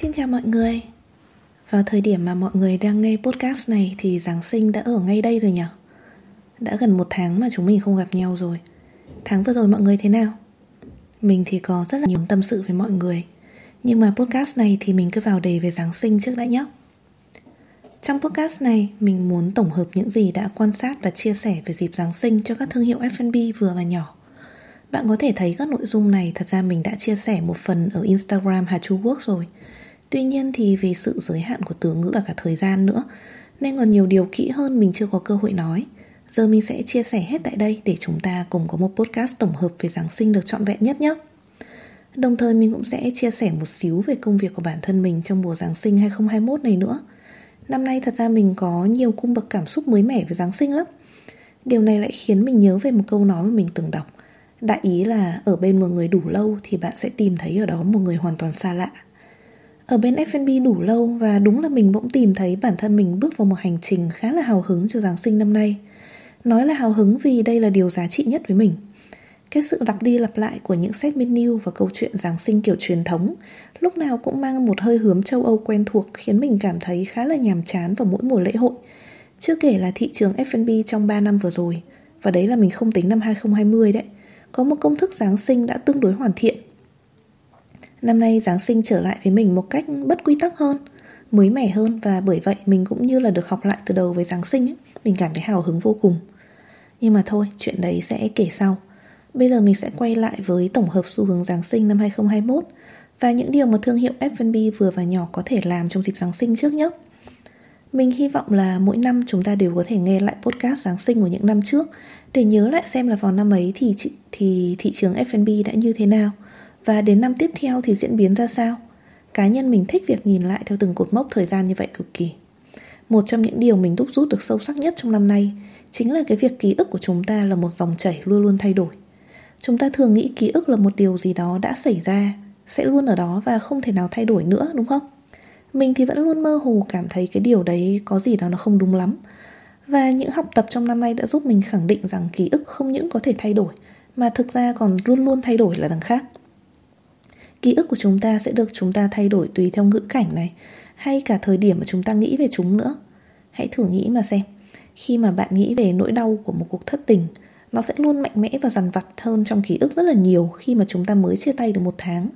Xin chào mọi người. Vào thời điểm mà mọi người đang nghe podcast này Thì Giáng sinh đã ở ngay đây rồi nhỉ? Đã gần một tháng mà chúng mình không gặp nhau rồi. Tháng vừa rồi mọi người thế nào? Mình thì có rất là nhiều tâm sự với mọi người. Nhưng mà podcast này thì mình cứ vào đề về Giáng sinh trước đã nhé. Trong podcast này, mình muốn tổng hợp những gì đã quan sát và chia sẻ về dịp Giáng sinh cho các thương hiệu F&B vừa và nhỏ. Bạn có thể thấy các nội dung này thật ra mình đã chia sẻ một phần ở Instagram Hà Chu Quốc rồi. Tuy nhiên thì vì sự giới hạn của từ ngữ và cả thời gian nữa, Nên còn nhiều điều kỹ hơn mình chưa có cơ hội nói. Giờ mình sẽ chia sẻ hết tại đây để chúng ta cùng có một podcast tổng hợp về Giáng sinh được trọn vẹn nhất nhé. Đồng thời mình cũng sẽ chia sẻ một xíu về công việc của bản thân mình trong mùa Giáng sinh 2021 này nữa. Năm nay thật ra mình có nhiều cung bậc cảm xúc mới mẻ về Giáng sinh lắm. Điều này lại khiến mình nhớ về một câu nói mà mình từng đọc. Đại ý là, ở bên một người đủ lâu thì bạn sẽ tìm thấy ở đó một người hoàn toàn xa lạ ở bên F&B đủ lâu và đúng là mình bỗng tìm thấy bản thân mình bước vào một hành trình khá là hào hứng cho Giáng sinh năm nay. Nói là hào hứng vì đây là điều giá trị nhất với mình. Cái sự lặp đi lặp lại của những set menu và câu chuyện Giáng sinh kiểu truyền thống lúc nào cũng mang một hơi hướng châu Âu quen thuộc khiến mình cảm thấy khá là nhàm chán vào mỗi mùa lễ hội. Chưa kể là thị trường F&B trong 3 năm vừa rồi, và đấy là mình không tính năm 2020 đấy, có một công thức Giáng sinh đã tương đối hoàn thiện Năm nay Giáng sinh trở lại với mình một cách bất quy tắc hơn Mới mẻ hơn và bởi vậy mình cũng như là được học lại từ đầu với Giáng sinh ấy. Mình cảm thấy hào hứng vô cùng. Nhưng mà thôi, chuyện đấy sẽ kể sau. Bây giờ mình sẽ quay lại với tổng hợp xu hướng Giáng sinh năm 2021 Và những điều mà thương hiệu F&B vừa và nhỏ có thể làm trong dịp Giáng sinh trước nhé. Mình hy vọng là mỗi năm chúng ta đều có thể nghe lại podcast Giáng sinh của những năm trước Để nhớ lại xem là vào năm ấy thì, thì thị trường F&B đã như thế nào và đến năm tiếp theo thì diễn biến ra sao. Cá nhân mình thích việc nhìn lại theo từng cột mốc thời gian như vậy cực kỳ. Một trong những điều mình đúc rút được sâu sắc nhất trong năm nay chính là cái việc ký ức của chúng ta là một dòng chảy luôn luôn thay đổi. Chúng ta thường nghĩ ký ức là một điều gì đó đã xảy ra, sẽ luôn ở đó và không thể nào thay đổi nữa đúng không? Mình thì vẫn luôn mơ hồ cảm thấy cái điều đấy có gì đó nó không đúng lắm. Và những học tập trong năm nay đã giúp mình khẳng định rằng ký ức không những có thể thay đổi mà thực ra còn luôn luôn thay đổi là đằng khác. Ký ức của chúng ta sẽ được chúng ta thay đổi tùy theo ngữ cảnh này, Hay cả thời điểm mà chúng ta nghĩ về chúng nữa. Hãy thử nghĩ mà xem, Khi mà bạn nghĩ về nỗi đau của một cuộc thất tình, Nó sẽ luôn mạnh mẽ và dằn vặt hơn trong ký ức rất là nhiều Khi mà chúng ta mới chia tay được một tháng.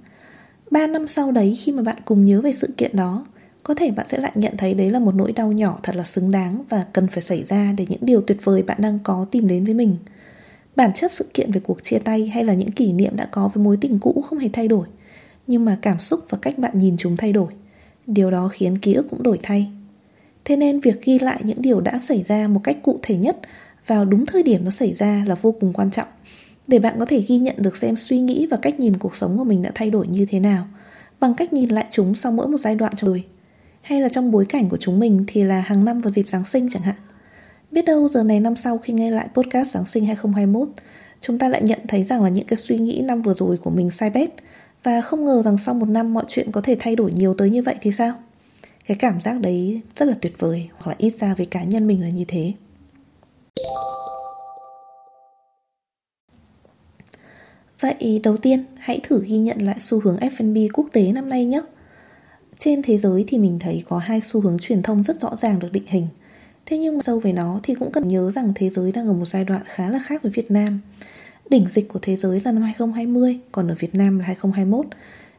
Ba năm sau đấy, khi mà bạn cùng nhớ về sự kiện đó, Có thể bạn sẽ lại nhận thấy đấy là một nỗi đau nhỏ thật là xứng đáng Và cần phải xảy ra để những điều tuyệt vời bạn đang có tìm đến với mình. Bản chất sự kiện về cuộc chia tay hay là những kỷ niệm đã có với mối tình cũ không hề thay đổi nhưng mà cảm xúc và cách bạn nhìn chúng thay đổi. Điều đó khiến ký ức cũng đổi thay. Thế nên việc ghi lại những điều đã xảy ra một cách cụ thể nhất vào đúng thời điểm nó xảy ra là vô cùng quan trọng để bạn có thể ghi nhận được xem suy nghĩ và cách nhìn cuộc sống của mình đã thay đổi như thế nào, bằng cách nhìn lại chúng sau mỗi một giai đoạn trong đời, hay là trong bối cảnh của chúng mình thì là hàng năm vào dịp Giáng sinh chẳng hạn. Biết đâu giờ này năm sau khi nghe lại podcast Giáng sinh 2021 chúng ta lại nhận thấy rằng là những cái suy nghĩ năm vừa rồi của mình sai bét và không ngờ rằng sau một năm mọi chuyện có thể thay đổi nhiều tới như vậy thì sao? Cái cảm giác đấy rất là tuyệt vời, Hoặc là ít ra với cá nhân mình là như thế. Vậy đầu tiên, hãy thử ghi nhận lại xu hướng F&B quốc tế năm nay nhé. Trên thế giới thì mình thấy có hai xu hướng truyền thông rất rõ ràng được định hình. Thế nhưng mà sâu về nó thì cũng cần nhớ rằng thế giới đang ở một giai đoạn khá là khác với Việt Nam. Đỉnh dịch của thế giới là năm 2020, còn ở Việt Nam là 2021.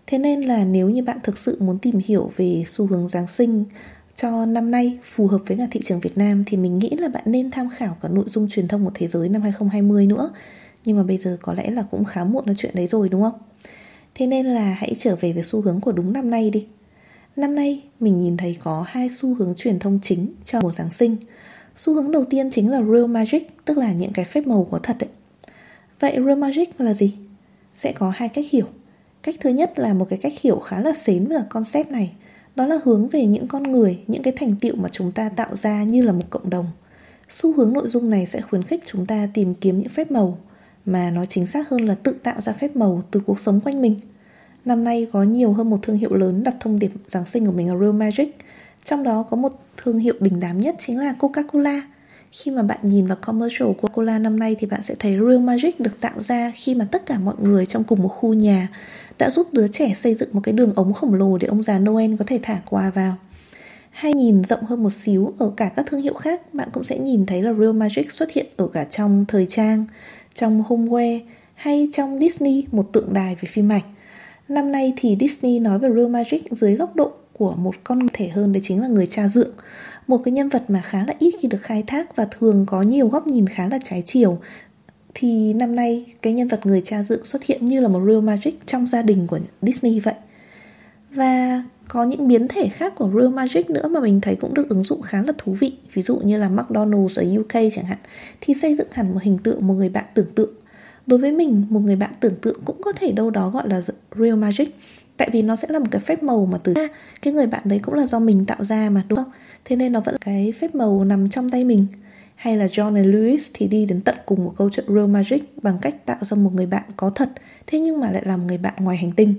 Thế nên là nếu như bạn thực sự muốn tìm hiểu về xu hướng Giáng sinh cho năm nay phù hợp với cả thị trường Việt Nam thì mình nghĩ là bạn nên tham khảo cả nội dung truyền thông của thế giới năm 2020 nữa. Nhưng mà bây giờ có lẽ là cũng khá muộn nói chuyện đấy rồi đúng không? Thế nên là hãy trở về với xu hướng của đúng năm nay đi. Năm nay mình nhìn thấy có hai xu hướng truyền thông chính cho mùa Giáng sinh. Xu hướng đầu tiên chính là Real Magic, tức là những cái phép màu có thật ấy. Vậy Real Magic là gì? Sẽ có hai cách hiểu. Cách thứ nhất là một cái cách hiểu khá là xến về concept này. Đó là hướng về những con người, những cái thành tựu mà chúng ta tạo ra như là một cộng đồng. Xu hướng nội dung này sẽ khuyến khích chúng ta tìm kiếm những phép màu Mà nói chính xác hơn là tự tạo ra phép màu từ cuộc sống quanh mình. Năm nay có nhiều hơn một thương hiệu lớn đặt thông điệp Giáng sinh của mình là Real Magic Trong đó có một thương hiệu đình đám nhất chính là Coca-Cola khi mà bạn nhìn vào commercial của Coca-Cola năm nay thì bạn sẽ thấy Real Magic được tạo ra khi mà tất cả mọi người trong cùng một khu nhà đã giúp đứa trẻ xây dựng một cái đường ống khổng lồ để ông già Noel có thể thả quà vào. Hay nhìn rộng hơn một xíu ở cả các thương hiệu khác, bạn cũng sẽ nhìn thấy là Real Magic xuất hiện ở cả trong thời trang, trong homeware hay trong Disney, một tượng đài về phim ảnh. Năm nay thì Disney nói về Real Magic dưới góc độ của một con thể hơn đấy chính là người cha dượng một cái nhân vật mà khá là ít khi được khai thác và thường có nhiều góc nhìn khá là trái chiều. Thì năm nay cái nhân vật người cha dựng xuất hiện như là một real magic trong gia đình của Disney vậy. Và có những biến thể khác của Real Magic nữa mà mình thấy cũng được ứng dụng khá là thú vị. Ví dụ như là McDonald's ở UK chẳng hạn Thì xây dựng hẳn một hình tượng một người bạn tưởng tượng. Đối với mình, một người bạn tưởng tượng cũng có thể đâu đó gọi là Real Magic Tại vì nó sẽ là một cái phép màu mà từ ra cái người bạn đấy cũng là do mình tạo ra mà đúng không? Thế nên nó vẫn là cái phép màu nằm trong tay mình. Hay là John and Lewis thì đi đến tận cùng của câu chuyện Real Magic Bằng cách tạo ra một người bạn có thật Thế nhưng mà lại là một người bạn ngoài hành tinh.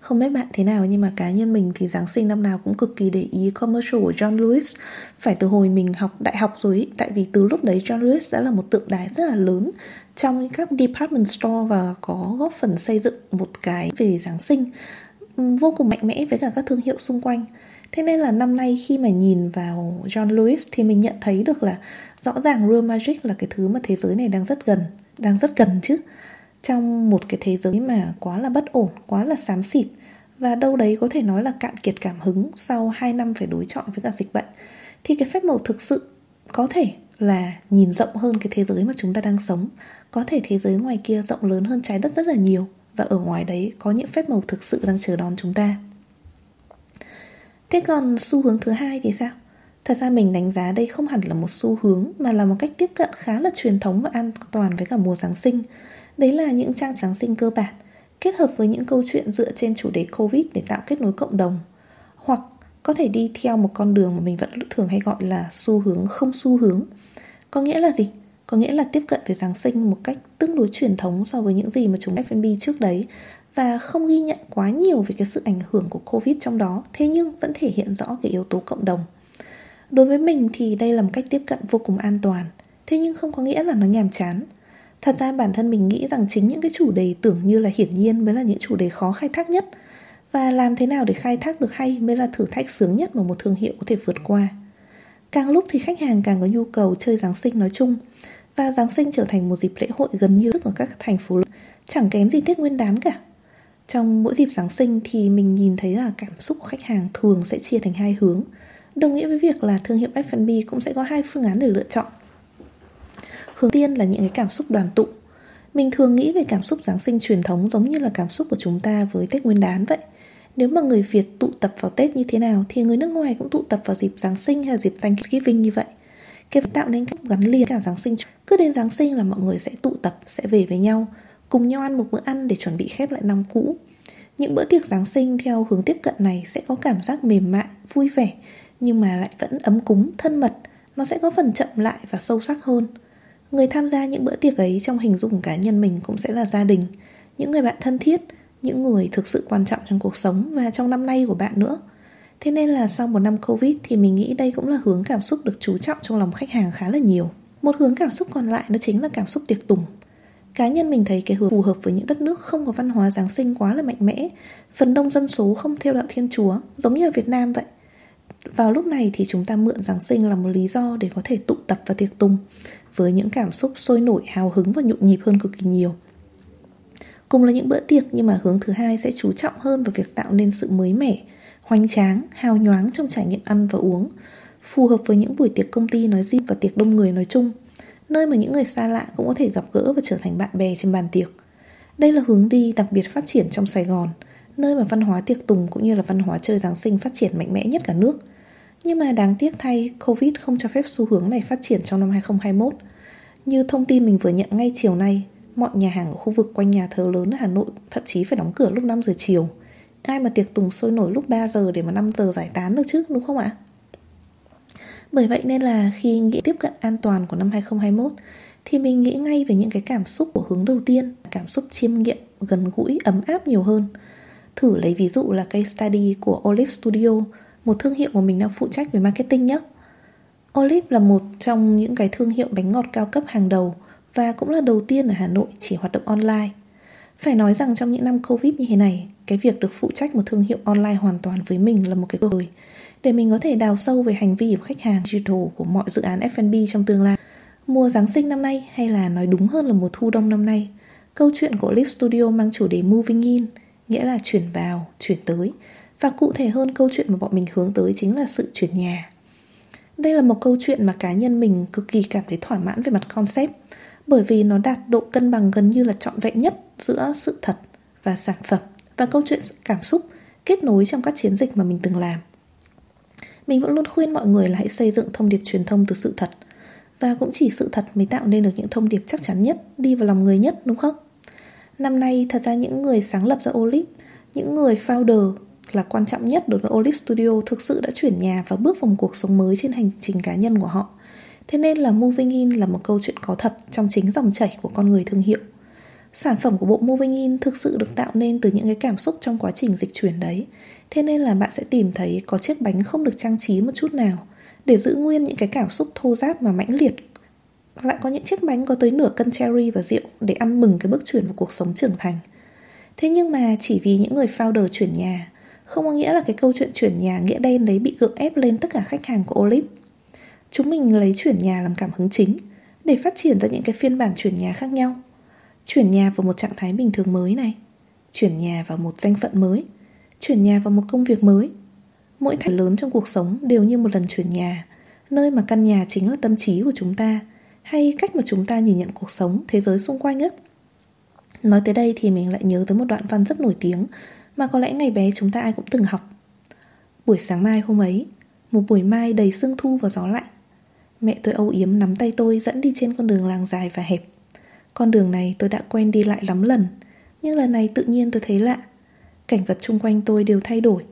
Không biết bạn thế nào nhưng mà cá nhân mình thì Giáng sinh năm nào cũng cực kỳ để ý commercial của John Lewis. Phải từ hồi mình học đại học rồi ý, Tại vì từ lúc đấy John Lewis đã là một tượng đài rất là lớn trong các department store và có góp phần xây dựng một cái về Giáng sinh Vô cùng mạnh mẽ với cả các thương hiệu xung quanh Thế nên là năm nay khi mà nhìn vào John Lewis thì mình nhận thấy được là rõ ràng Real Magic là cái thứ mà thế giới này đang rất gần, đang rất cần chứ. Trong một cái thế giới mà quá là bất ổn, quá là xám xịt và đâu đấy có thể nói là cạn kiệt cảm hứng sau 2 năm phải đối chọi với cả dịch bệnh thì cái phép màu thực sự có thể là nhìn rộng hơn cái thế giới mà chúng ta đang sống có thể thế giới ngoài kia rộng lớn hơn trái đất rất là nhiều và ở ngoài đấy có những phép màu thực sự đang chờ đón chúng ta Thế còn xu hướng thứ hai thì sao? Thật ra mình đánh giá đây không hẳn là một xu hướng mà là một cách tiếp cận khá là truyền thống và an toàn với cả mùa Giáng sinh. Đấy là những trang Giáng sinh cơ bản, kết hợp với những câu chuyện dựa trên chủ đề Covid để tạo kết nối cộng đồng. Hoặc có thể đi theo một con đường mà mình vẫn thường hay gọi là xu hướng không xu hướng. Có nghĩa là gì? Có nghĩa là tiếp cận với Giáng sinh một cách tương đối truyền thống so với những gì mà chúng F&B trước đấy và không ghi nhận quá nhiều về cái sự ảnh hưởng của Covid trong đó, thế nhưng vẫn thể hiện rõ cái yếu tố cộng đồng. Đối với mình thì đây là một cách tiếp cận vô cùng an toàn, thế nhưng không có nghĩa là nó nhàm chán. Thật ra bản thân mình nghĩ rằng chính những cái chủ đề tưởng như là hiển nhiên mới là những chủ đề khó khai thác nhất và làm thế nào để khai thác được hay mới là thử thách sướng nhất mà một thương hiệu có thể vượt qua. Càng lúc thì khách hàng càng có nhu cầu chơi Giáng sinh nói chung và Giáng sinh trở thành một dịp lễ hội gần như ở các thành phố chẳng kém gì Tết Nguyên đán cả. Trong mỗi dịp Giáng sinh thì mình nhìn thấy là cảm xúc của khách hàng thường sẽ chia thành hai hướng. Đồng nghĩa với việc là thương hiệu F&B cũng sẽ có hai phương án để lựa chọn. Hướng tiên là những cái cảm xúc đoàn tụ. Mình thường nghĩ về cảm xúc Giáng sinh truyền thống giống như là cảm xúc của chúng ta với Tết Nguyên đán vậy. Nếu mà người Việt tụ tập vào Tết như thế nào thì người nước ngoài cũng tụ tập vào dịp Giáng sinh hay dịp Thanksgiving như vậy. Cái tạo nên cách gắn liền cả Giáng sinh cứ đến Giáng sinh là mọi người sẽ tụ tập, sẽ về với nhau cùng nhau ăn một bữa ăn để chuẩn bị khép lại năm cũ. Những bữa tiệc Giáng sinh theo hướng tiếp cận này sẽ có cảm giác mềm mại, vui vẻ, nhưng mà lại vẫn ấm cúng, thân mật, nó sẽ có phần chậm lại và sâu sắc hơn. Người tham gia những bữa tiệc ấy trong hình dung cá nhân mình cũng sẽ là gia đình, những người bạn thân thiết, những người thực sự quan trọng trong cuộc sống và trong năm nay của bạn nữa. Thế nên là sau một năm Covid thì mình nghĩ đây cũng là hướng cảm xúc được chú trọng trong lòng khách hàng khá là nhiều. Một hướng cảm xúc còn lại đó chính là cảm xúc tiệc tùng. Cá nhân mình thấy cái hướng phù hợp với những đất nước không có văn hóa Giáng sinh quá là mạnh mẽ Phần đông dân số không theo đạo Thiên Chúa Giống như ở Việt Nam vậy. Vào lúc này thì chúng ta mượn Giáng sinh là một lý do để có thể tụ tập và tiệc tùng Với những cảm xúc sôi nổi, hào hứng và nhộn nhịp hơn cực kỳ nhiều. Cùng là những bữa tiệc nhưng mà hướng thứ hai sẽ chú trọng hơn vào việc tạo nên sự mới mẻ, hoành tráng, hào nhoáng trong trải nghiệm ăn và uống. Phù hợp với những buổi tiệc công ty nói riêng và tiệc đông người nói chung nơi mà những người xa lạ cũng có thể gặp gỡ và trở thành bạn bè trên bàn tiệc. Đây là hướng đi đặc biệt phát triển trong Sài Gòn, nơi mà văn hóa tiệc tùng cũng như là văn hóa chơi Giáng sinh phát triển mạnh mẽ nhất cả nước. Nhưng mà đáng tiếc thay, Covid không cho phép xu hướng này phát triển trong năm 2021. Như thông tin mình vừa nhận ngay chiều nay, mọi nhà hàng ở khu vực quanh nhà thờ lớn ở Hà Nội thậm chí phải đóng cửa lúc 5 giờ chiều. Ai mà tiệc tùng sôi nổi lúc 3 giờ để mà 5 giờ giải tán được chứ, đúng không ạ? Bởi vậy nên là khi nghĩ tiếp cận an toàn của năm 2021 thì mình nghĩ ngay về những cái cảm xúc của hướng đầu tiên, cảm xúc chiêm nghiệm, gần gũi, ấm áp nhiều hơn. Thử lấy ví dụ là case study của Olive Studio, một thương hiệu mà mình đang phụ trách về marketing nhé. Olive là một trong những cái thương hiệu bánh ngọt cao cấp hàng đầu và cũng là đầu tiên ở Hà Nội chỉ hoạt động online. Phải nói rằng trong những năm Covid như thế này, cái việc được phụ trách một thương hiệu online hoàn toàn với mình là một cái cơ hội để mình có thể đào sâu về hành vi của khách hàng digital của mọi dự án F&B trong tương lai. Mùa Giáng sinh năm nay hay là nói đúng hơn là mùa thu đông năm nay, câu chuyện của Live Studio mang chủ đề Moving In, nghĩa là chuyển vào, chuyển tới. Và cụ thể hơn câu chuyện mà bọn mình hướng tới chính là sự chuyển nhà. Đây là một câu chuyện mà cá nhân mình cực kỳ cảm thấy thỏa mãn về mặt concept bởi vì nó đạt độ cân bằng gần như là trọn vẹn nhất giữa sự thật và sản phẩm và câu chuyện cảm xúc kết nối trong các chiến dịch mà mình từng làm. Mình vẫn luôn khuyên mọi người là hãy xây dựng thông điệp truyền thông từ sự thật và cũng chỉ sự thật mới tạo nên được những thông điệp chắc chắn nhất, đi vào lòng người nhất đúng không? Năm nay thật ra những người sáng lập ra olip những người founder là quan trọng nhất đối với olip Studio thực sự đã chuyển nhà và bước vào một cuộc sống mới trên hành trình cá nhân của họ. Thế nên là Moving In là một câu chuyện có thật trong chính dòng chảy của con người thương hiệu. Sản phẩm của bộ Moving In thực sự được tạo nên từ những cái cảm xúc trong quá trình dịch chuyển đấy. Thế nên là bạn sẽ tìm thấy có chiếc bánh không được trang trí một chút nào để giữ nguyên những cái cảm xúc thô giáp và mãnh liệt. Lại có những chiếc bánh có tới nửa cân cherry và rượu để ăn mừng cái bước chuyển vào cuộc sống trưởng thành. Thế nhưng mà chỉ vì những người founder chuyển nhà không có nghĩa là cái câu chuyện chuyển nhà nghĩa đen đấy bị gượng ép lên tất cả khách hàng của Olip Chúng mình lấy chuyển nhà làm cảm hứng chính để phát triển ra những cái phiên bản chuyển nhà khác nhau. Chuyển nhà vào một trạng thái bình thường mới này, chuyển nhà vào một danh phận mới, chuyển nhà vào một công việc mới. Mỗi thay lớn trong cuộc sống đều như một lần chuyển nhà, nơi mà căn nhà chính là tâm trí của chúng ta, hay cách mà chúng ta nhìn nhận cuộc sống, thế giới xung quanh ấy. Nói tới đây thì mình lại nhớ tới một đoạn văn rất nổi tiếng mà có lẽ ngày bé chúng ta ai cũng từng học. Buổi sáng mai hôm ấy, một buổi mai đầy sương thu và gió lạnh, mẹ tôi âu yếm nắm tay tôi dẫn đi trên con đường làng dài và hẹp. Con đường này tôi đã quen đi lại lắm lần, nhưng lần này tự nhiên tôi thấy lạ. Cảnh vật chung quanh tôi đều thay đổi,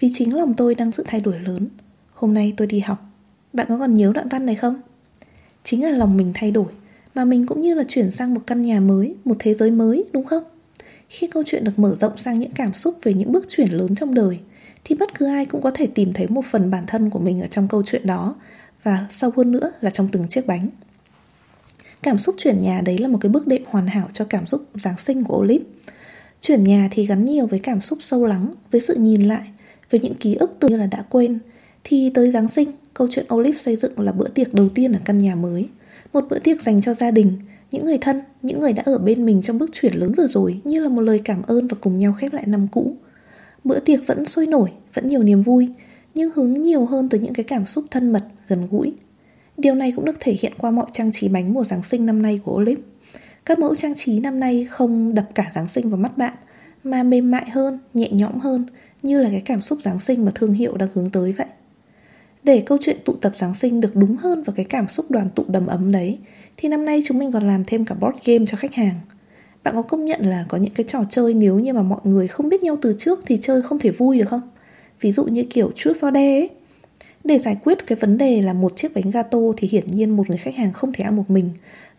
vì chính lòng tôi đang sự thay đổi lớn. Hôm nay tôi đi học, bạn có còn nhớ đoạn văn này không? Chính là lòng mình thay đổi, mà mình cũng như là chuyển sang một căn nhà mới, một thế giới mới, đúng không? Khi câu chuyện được mở rộng sang những cảm xúc về những bước chuyển lớn trong đời thì bất cứ ai cũng có thể tìm thấy một phần bản thân của mình ở trong câu chuyện đó và sâu hơn nữa là trong từng chiếc bánh. Cảm xúc chuyển nhà đấy là một cái bước đệm hoàn hảo cho cảm xúc Giáng sinh của Olive. Chuyển nhà thì gắn nhiều với cảm xúc sâu lắng, với sự nhìn lại, với những ký ức tưởng như là đã quên. Thì tới Giáng sinh, câu chuyện Olive xây dựng là bữa tiệc đầu tiên ở căn nhà mới. Một bữa tiệc dành cho gia đình, những người thân, những người đã ở bên mình trong bước chuyển lớn vừa rồi như là một lời cảm ơn và cùng nhau khép lại năm cũ. Bữa tiệc vẫn sôi nổi, vẫn nhiều niềm vui, nhưng hướng nhiều hơn từ những cái cảm xúc thân mật, gần gũi. Điều này cũng được thể hiện qua mọi trang trí bánh mùa Giáng sinh năm nay của Olive. Các mẫu trang trí năm nay không đập cả Giáng sinh vào mắt bạn, mà mềm mại hơn, nhẹ nhõm hơn, như là cái cảm xúc Giáng sinh mà thương hiệu đang hướng tới vậy. Để câu chuyện tụ tập Giáng sinh được đúng hơn vào cái cảm xúc đoàn tụ đầm ấm đấy, thì năm nay chúng mình còn làm thêm cả board game cho khách hàng. Bạn có công nhận là có những cái trò chơi nếu như mà mọi người không biết nhau từ trước thì chơi không thể vui được không? Ví dụ như kiểu Truth or Dare ấy. Để giải quyết cái vấn đề là một chiếc bánh gato thì hiển nhiên một người khách hàng không thể ăn một mình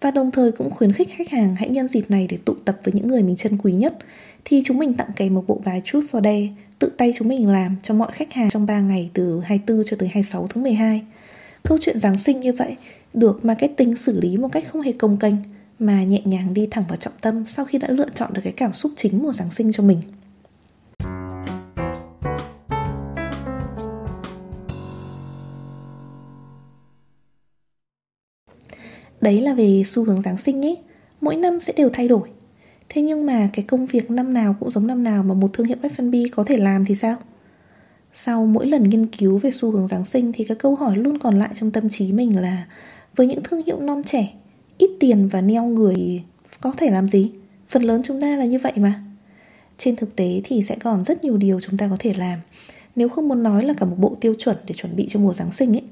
và đồng thời cũng khuyến khích khách hàng hãy nhân dịp này để tụ tập với những người mình trân quý nhất thì chúng mình tặng kèm một bộ bài Truth or Dare tự tay chúng mình làm cho mọi khách hàng trong 3 ngày từ 24 cho tới 26 tháng 12. Câu chuyện Giáng sinh như vậy được marketing xử lý một cách không hề công kênh, mà nhẹ nhàng đi thẳng vào trọng tâm sau khi đã lựa chọn được cái cảm xúc chính mùa Giáng sinh cho mình. Đấy là về xu hướng Giáng sinh ấy Mỗi năm sẽ đều thay đổi Thế nhưng mà cái công việc năm nào cũng giống năm nào Mà một thương hiệu F&B có thể làm thì sao? Sau mỗi lần nghiên cứu về xu hướng Giáng sinh Thì cái câu hỏi luôn còn lại trong tâm trí mình là, Với những thương hiệu non trẻ, Ít tiền và neo người Có thể làm gì? Phần lớn chúng ta là như vậy mà Trên thực tế thì sẽ còn rất nhiều điều chúng ta có thể làm, Nếu không muốn nói là cả một bộ tiêu chuẩn Để chuẩn bị cho mùa Giáng sinh ấy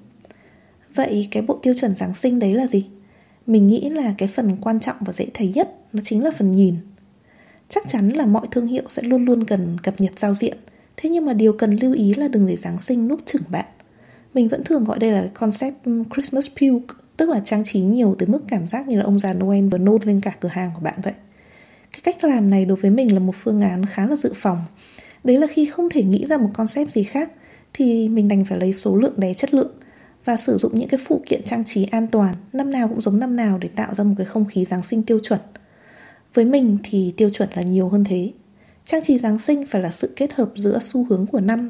Vậy cái bộ tiêu chuẩn Giáng sinh đấy là gì? Mình nghĩ là cái phần quan trọng và dễ thấy nhất Nó chính là phần nhìn. Chắc chắn là mọi thương hiệu sẽ luôn luôn cần cập nhật giao diện. Thế nhưng mà điều cần lưu ý là đừng để Giáng sinh nuốt chửng bạn. Mình vẫn thường gọi đây là concept Christmas puke, Tức là trang trí nhiều tới mức cảm giác như là ông già Noel vừa nôn lên cả cửa hàng của bạn vậy. Cái cách làm này đối với mình là một phương án khá là dự phòng. Đấy là khi không thể nghĩ ra một concept gì khác, Thì mình đành phải lấy số lượng đè chất lượng và sử dụng những cái phụ kiện trang trí an toàn năm nào cũng giống năm nào để tạo ra một cái không khí Giáng sinh tiêu chuẩn. Với mình thì tiêu chuẩn là nhiều hơn thế. Trang trí Giáng sinh phải là sự kết hợp giữa xu hướng của năm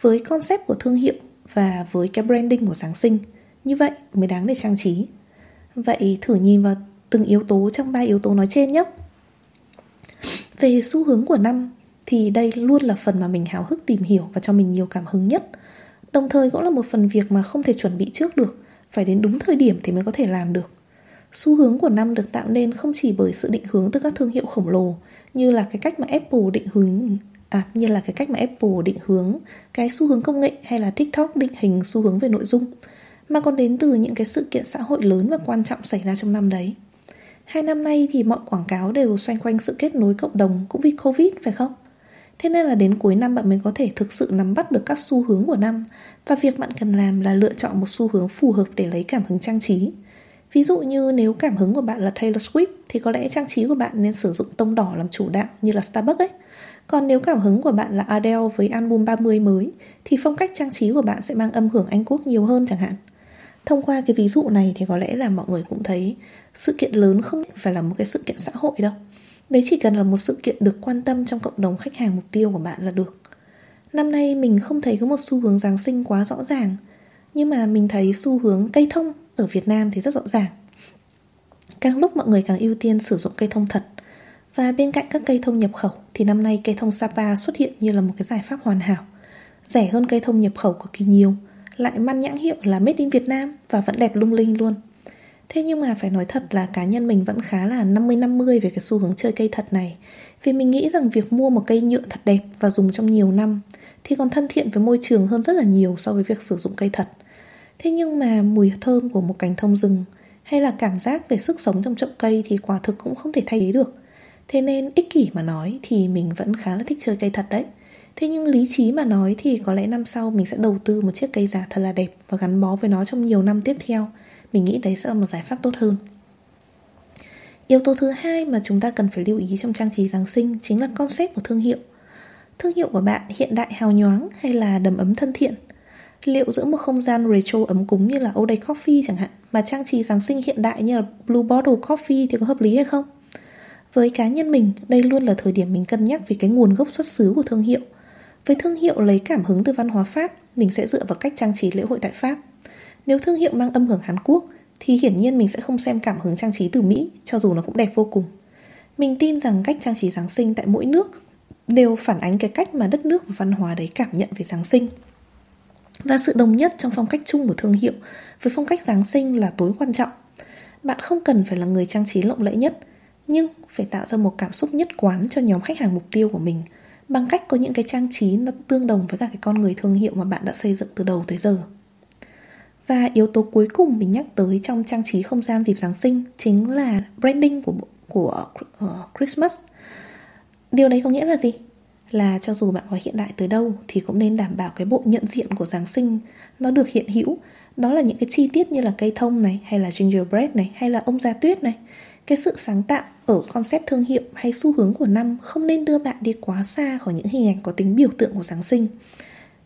với concept của thương hiệu và với cái branding của Giáng sinh. Như vậy mới đáng để trang trí. Vậy thử nhìn vào từng yếu tố trong ba yếu tố nói trên nhé. Về xu hướng của năm thì đây luôn là phần mà mình háo hức tìm hiểu và cho mình nhiều cảm hứng nhất. Đồng thời cũng là một phần việc mà không thể chuẩn bị trước được, phải đến đúng thời điểm thì mới có thể làm được. Xu hướng của năm được tạo nên không chỉ bởi sự định hướng từ các thương hiệu khổng lồ như là cái cách mà Apple định hướng à như là cái cách mà Apple định hướng cái xu hướng công nghệ hay là TikTok định hình xu hướng về nội dung mà còn đến từ những cái sự kiện xã hội lớn và quan trọng xảy ra trong năm đấy. Hai năm nay thì mọi quảng cáo đều xoay quanh sự kết nối cộng đồng cũng vì Covid phải không? Thế nên là đến cuối năm bạn mới có thể thực sự nắm bắt được các xu hướng của năm và việc bạn cần làm là lựa chọn một xu hướng phù hợp để lấy cảm hứng trang trí. Ví dụ như nếu cảm hứng của bạn là Taylor Swift thì có lẽ trang trí của bạn nên sử dụng tông đỏ làm chủ đạo như là Starbucks ấy. Còn nếu cảm hứng của bạn là Adele với album 30 mới thì phong cách trang trí của bạn sẽ mang âm hưởng Anh Quốc nhiều hơn chẳng hạn. Thông qua cái ví dụ này thì có lẽ là mọi người cũng thấy sự kiện lớn không phải là một cái sự kiện xã hội đâu. Đấy chỉ cần là một sự kiện được quan tâm trong cộng đồng khách hàng mục tiêu của bạn là được. Năm nay mình không thấy có một xu hướng Giáng sinh quá rõ ràng, nhưng mà mình thấy xu hướng cây thông ở Việt Nam thì rất rõ ràng. Càng lúc mọi người càng ưu tiên sử dụng cây thông thật và bên cạnh các cây thông nhập khẩu thì năm nay cây thông Sapa xuất hiện như là một cái giải pháp hoàn hảo. Rẻ hơn cây thông nhập khẩu cực kỳ nhiều, lại mang nhãn hiệu là Made in Việt Nam và vẫn đẹp lung linh luôn. Thế nhưng mà phải nói thật là cá nhân mình vẫn khá là 50-50 về cái xu hướng chơi cây thật này. Vì mình nghĩ rằng việc mua một cây nhựa thật đẹp và dùng trong nhiều năm Thì còn thân thiện với môi trường hơn rất là nhiều so với việc sử dụng cây thật. Thế nhưng mà mùi thơm của một cành thông rừng Hay là cảm giác về sức sống trong chậu cây thì quả thực cũng không thể thay thế được. Thế nên ích kỷ mà nói thì mình vẫn khá là thích chơi cây thật đấy. Thế nhưng lý trí mà nói thì có lẽ năm sau mình sẽ đầu tư một chiếc cây giả thật là đẹp Và gắn bó với nó trong nhiều năm tiếp theo mình nghĩ đấy sẽ là một giải pháp tốt hơn Yếu tố thứ hai mà chúng ta cần phải lưu ý trong trang trí Giáng sinh chính là concept của thương hiệu. Thương hiệu của bạn hiện đại hào nhoáng hay là đầm ấm thân thiện? Liệu giữa một không gian retro ấm cúng như là All Coffee chẳng hạn mà trang trí Giáng sinh hiện đại như là Blue Bottle Coffee thì có hợp lý hay không? Với cá nhân mình, đây luôn là thời điểm mình cân nhắc về cái nguồn gốc xuất xứ của thương hiệu. Với thương hiệu lấy cảm hứng từ văn hóa Pháp, mình sẽ dựa vào cách trang trí lễ hội tại Pháp. Nếu thương hiệu mang âm hưởng Hàn Quốc thì hiển nhiên mình sẽ không xem cảm hứng trang trí từ Mỹ cho dù nó cũng đẹp vô cùng. Mình tin rằng cách trang trí Giáng sinh tại mỗi nước đều phản ánh cái cách mà đất nước và văn hóa đấy cảm nhận về Giáng sinh. Và sự đồng nhất trong phong cách chung của thương hiệu với phong cách Giáng sinh là tối quan trọng. Bạn không cần phải là người trang trí lộng lẫy nhất, nhưng phải tạo ra một cảm xúc nhất quán cho nhóm khách hàng mục tiêu của mình bằng cách có những cái trang trí nó tương đồng với cả cái con người thương hiệu mà bạn đã xây dựng từ đầu tới giờ. Và yếu tố cuối cùng mình nhắc tới trong trang trí không gian dịp Giáng sinh chính là branding của của uh, Christmas. Điều đấy có nghĩa là gì? Là cho dù bạn có hiện đại tới đâu thì cũng nên đảm bảo cái bộ nhận diện của Giáng sinh nó được hiện hữu. Đó là những cái chi tiết như là cây thông này hay là gingerbread này hay là ông già tuyết này. Cái sự sáng tạo ở concept thương hiệu hay xu hướng của năm không nên đưa bạn đi quá xa khỏi những hình ảnh có tính biểu tượng của Giáng sinh.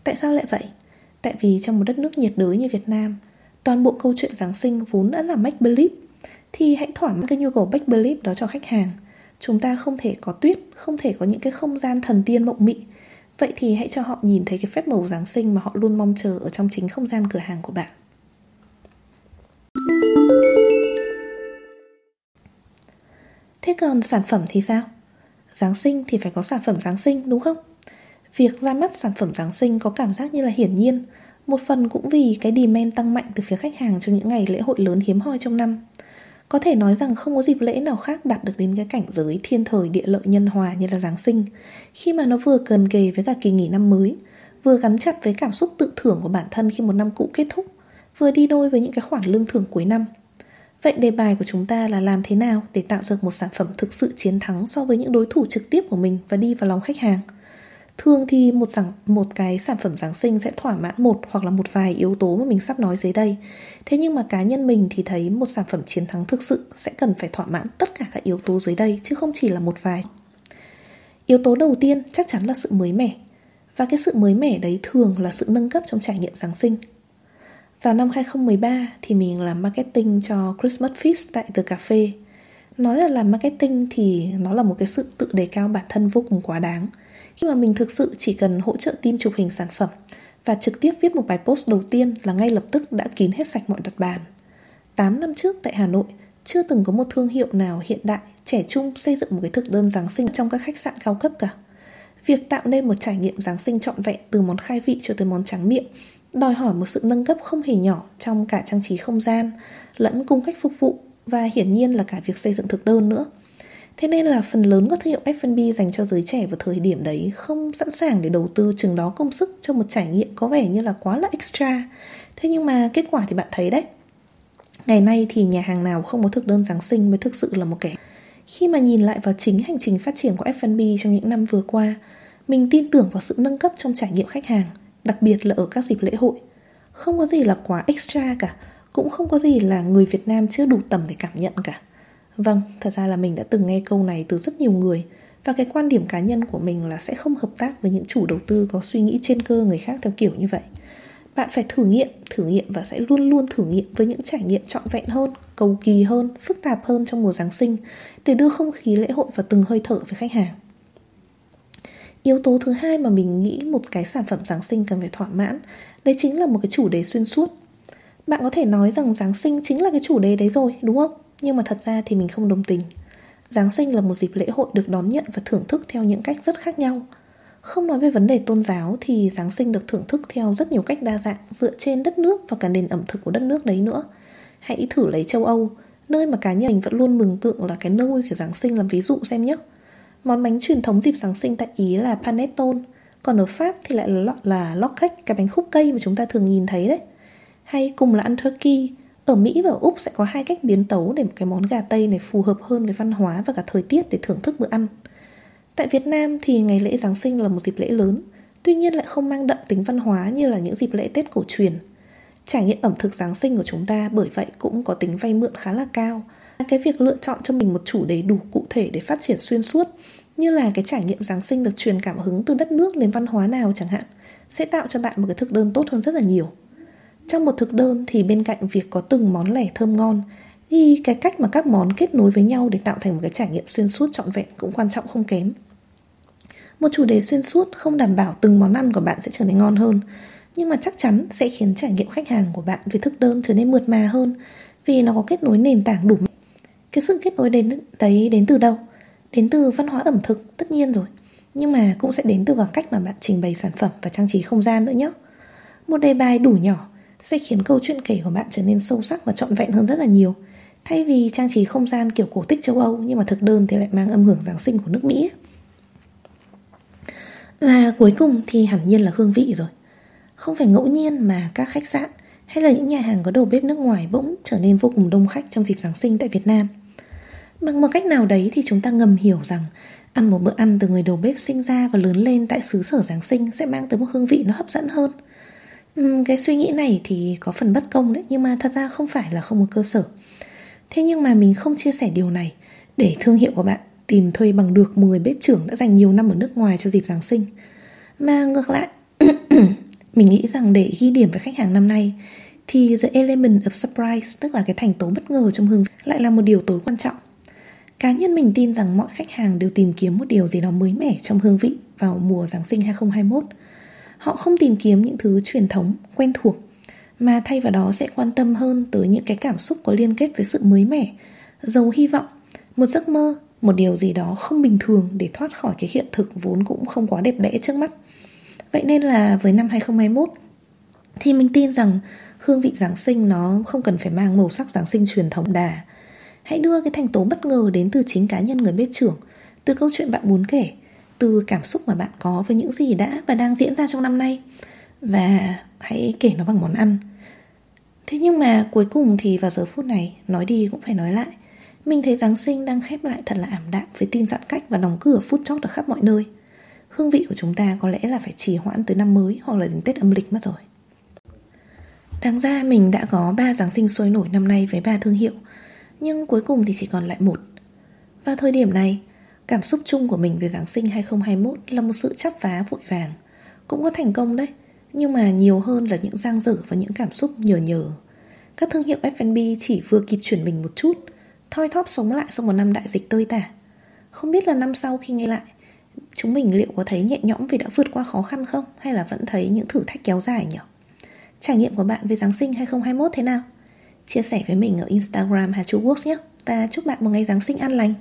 Tại sao lại vậy? Tại vì trong một đất nước nhiệt đới như Việt Nam, Toàn bộ câu chuyện Giáng sinh vốn đã là make believe, Thì hãy thỏa mãn cái nhu cầu make believe đó cho khách hàng Chúng ta không thể có tuyết, Không thể có những cái không gian thần tiên mộng mị Vậy thì hãy cho họ nhìn thấy cái phép màu Giáng sinh Mà họ luôn mong chờ ở trong chính không gian cửa hàng của bạn Thế còn sản phẩm thì sao? Giáng sinh thì phải có sản phẩm Giáng sinh, đúng không? Việc ra mắt sản phẩm Giáng sinh có cảm giác như là hiển nhiên, Một phần cũng vì cái demand tăng mạnh từ phía khách hàng trong những ngày lễ hội lớn hiếm hoi trong năm. Có thể nói rằng không có dịp lễ nào khác đạt được đến cái cảnh giới thiên thời địa lợi nhân hòa như là Giáng sinh. Khi mà nó vừa cần kề với cả kỳ nghỉ năm mới, Vừa gắn chặt với cảm xúc tự thưởng của bản thân khi một năm cũ kết thúc, Vừa đi đôi với những cái khoản lương thưởng cuối năm. Vậy đề bài của chúng ta là làm thế nào để tạo được một sản phẩm thực sự chiến thắng so với những đối thủ trực tiếp của mình và đi vào lòng khách hàng? Thường thì một rằng một cái sản phẩm Giáng sinh sẽ thỏa mãn một hoặc là một vài yếu tố mà mình sắp nói dưới đây. Thế nhưng mà cá nhân mình thì thấy một sản phẩm chiến thắng thực sự sẽ cần phải thỏa mãn tất cả các yếu tố dưới đây, chứ không chỉ là một vài. Yếu tố đầu tiên chắc chắn là sự mới mẻ. Và cái sự mới mẻ đấy thường là sự nâng cấp trong trải nghiệm Giáng sinh. Vào năm 2013 thì mình làm marketing cho Christmas Feast tại The Cafe. Nói là làm marketing thì nó là một cái sự tự đề cao bản thân vô cùng quá đáng. Khi mà mình thực sự chỉ cần hỗ trợ team chụp hình sản phẩm và trực tiếp viết một bài post đầu tiên là ngay lập tức đã kín hết sạch mọi đặt bàn. 8 năm trước tại Hà Nội, chưa từng có một thương hiệu nào hiện đại, trẻ trung xây dựng một cái thực đơn Giáng sinh trong các khách sạn cao cấp cả. Việc tạo nên một trải nghiệm Giáng sinh trọn vẹn từ món khai vị cho tới món tráng miệng đòi hỏi một sự nâng cấp không hề nhỏ trong cả trang trí không gian, lẫn cung cách phục vụ và hiển nhiên là cả việc xây dựng thực đơn nữa. Thế nên là phần lớn các thương hiệu F&B dành cho giới trẻ vào thời điểm đấy không sẵn sàng để đầu tư chừng đó công sức cho một trải nghiệm có vẻ như là quá là extra. Thế nhưng mà kết quả thì bạn thấy đấy. Ngày nay thì nhà hàng nào không có thực đơn Giáng sinh mới thực sự là một kẻ. Khi mà nhìn lại vào chính hành trình phát triển của F&B trong những năm vừa qua, mình tin tưởng vào sự nâng cấp trong trải nghiệm khách hàng, đặc biệt là ở các dịp lễ hội. Không có gì là quá extra cả, cũng không có gì là người Việt Nam chưa đủ tầm để cảm nhận cả. Vâng, thật ra là mình đã từng nghe câu này từ rất nhiều người và cái quan điểm cá nhân của mình là sẽ không hợp tác với những chủ đầu tư có suy nghĩ trên cơ người khác theo kiểu như vậy. Bạn phải thử nghiệm, thử nghiệm và sẽ luôn luôn thử nghiệm với những trải nghiệm trọn vẹn hơn, cầu kỳ hơn, phức tạp hơn trong mùa Giáng sinh để đưa không khí lễ hội vào từng hơi thở với khách hàng. Yếu tố thứ hai mà mình nghĩ một cái sản phẩm Giáng sinh cần phải thỏa mãn Đấy chính là một cái chủ đề xuyên suốt Bạn có thể nói rằng Giáng sinh chính là cái chủ đề đấy rồi, đúng không? Nhưng mà thật ra thì mình không đồng tình. Giáng sinh là một dịp lễ hội được đón nhận và thưởng thức theo những cách rất khác nhau. Không nói về vấn đề tôn giáo thì Giáng sinh được thưởng thức theo rất nhiều cách đa dạng Dựa trên đất nước và cả nền ẩm thực của đất nước đấy nữa. Hãy thử lấy châu Âu Nơi mà cá nhân mình vẫn luôn mường tượng là cái nơi của Giáng sinh làm ví dụ xem nhé. Món bánh truyền thống dịp Giáng sinh tại Ý là panettone Còn ở Pháp thì lại là, là log cake, cái bánh khúc cây mà chúng ta thường nhìn thấy đấy. Hay cùng là ăn turkey ở Mỹ và ở Úc sẽ có hai cách biến tấu để một cái món gà Tây này phù hợp hơn với văn hóa và cả thời tiết để thưởng thức bữa ăn. Tại Việt Nam thì ngày lễ Giáng sinh là một dịp lễ lớn, Tuy nhiên lại không mang đậm tính văn hóa như là những dịp lễ Tết cổ truyền. Trải nghiệm ẩm thực Giáng sinh của chúng ta bởi vậy cũng có tính vay mượn khá là cao. Cái việc lựa chọn cho mình một chủ đề đủ cụ thể để phát triển xuyên suốt, như là cái trải nghiệm Giáng sinh được truyền cảm hứng từ đất nước đến văn hóa nào chẳng hạn, sẽ tạo cho bạn một cái thực đơn tốt hơn rất là nhiều. Trong một thực đơn thì bên cạnh việc có từng món lẻ thơm ngon thì cái cách mà các món kết nối với nhau để tạo thành một cái trải nghiệm xuyên suốt trọn vẹn cũng quan trọng không kém. Một chủ đề xuyên suốt không đảm bảo từng món ăn của bạn sẽ trở nên ngon hơn, nhưng mà chắc chắn sẽ khiến trải nghiệm khách hàng của bạn về thực đơn trở nên mượt mà hơn vì nó có kết nối nền tảng đủ. Cái sự kết nối đến đấy đến từ đâu? Đến từ văn hóa ẩm thực tất nhiên rồi nhưng mà cũng sẽ đến từ vào cách mà bạn trình bày sản phẩm và trang trí không gian nữa nhé một đề bài đủ nhỏ sẽ khiến câu chuyện kể của bạn trở nên sâu sắc và trọn vẹn hơn rất là nhiều. Thay vì trang trí không gian kiểu cổ tích châu Âu, nhưng mà thực đơn thì lại mang âm hưởng Giáng sinh của nước Mỹ và cuối cùng thì hẳn nhiên là hương vị rồi. Không phải ngẫu nhiên mà các khách sạn hay là những nhà hàng có đầu bếp nước ngoài bỗng trở nên vô cùng đông khách trong dịp Giáng sinh tại Việt Nam. Bằng một cách nào đấy thì chúng ta ngầm hiểu rằng Ăn một bữa ăn từ người đầu bếp sinh ra và lớn lên tại xứ sở Giáng sinh sẽ mang tới một hương vị nó hấp dẫn hơn. Ừ, cái suy nghĩ này thì có phần bất công đấy, Nhưng mà thật ra không phải là không có cơ sở. Thế nhưng mà mình không chia sẻ điều này Để thương hiệu của bạn tìm thuê bằng được một người bếp trưởng đã dành nhiều năm ở nước ngoài cho dịp Giáng sinh. Mà ngược lại, Mình nghĩ rằng để ghi điểm với khách hàng năm nay Thì the element of surprise, Tức là cái thành tố bất ngờ trong hương vị, Lại là một điều tối quan trọng. Cá nhân mình tin rằng mọi khách hàng đều tìm kiếm một điều gì đó mới mẻ trong hương vị vào mùa Giáng sinh 2021. Họ không tìm kiếm những thứ truyền thống, quen thuộc, mà thay vào đó sẽ quan tâm hơn tới những cái cảm xúc có liên kết với sự mới mẻ, giàu hy vọng, một giấc mơ, một điều gì đó không bình thường để thoát khỏi cái hiện thực vốn cũng không quá đẹp đẽ trước mắt. Vậy nên là với năm 2021 thì mình tin rằng hương vị Giáng sinh nó không cần phải mang màu sắc Giáng sinh truyền thống đà Hãy đưa cái thành tố bất ngờ đến từ chính cá nhân người bếp trưởng Từ câu chuyện bạn muốn kể từ cảm xúc mà bạn có với những gì đã và đang diễn ra trong năm nay. Và hãy kể nó bằng món ăn. Thế nhưng mà cuối cùng thì vào giờ phút này Nói đi cũng phải nói lại. Mình thấy Giáng sinh đang khép lại thật là ảm đạm Với tin giãn cách và đóng cửa phút chót ở khắp mọi nơi. Hương vị của chúng ta có lẽ là phải trì hoãn tới năm mới Hoặc là đến Tết âm lịch mất rồi. Đáng ra mình đã có 3 Giáng sinh sôi nổi năm nay với ba thương hiệu nhưng cuối cùng thì chỉ còn lại một. Vào thời điểm này, cảm xúc chung của mình về Giáng sinh 2021 là một sự chắp vá vội vàng. Cũng có thành công đấy, Nhưng mà nhiều hơn là những giang dở và những cảm xúc nhờ nhờ Các thương hiệu F&B chỉ vừa kịp chuyển mình một chút Thoi thóp sống lại sau một năm đại dịch tơi tả Không biết là năm sau khi nghe lại Chúng mình liệu có thấy nhẹ nhõm vì đã vượt qua khó khăn không? Hay là vẫn thấy những thử thách kéo dài nhỉ? Trải nghiệm của bạn về Giáng sinh 2021 thế nào? Chia sẻ với mình ở Instagram Hà Chu Works nhé Và chúc bạn một ngày Giáng sinh an lành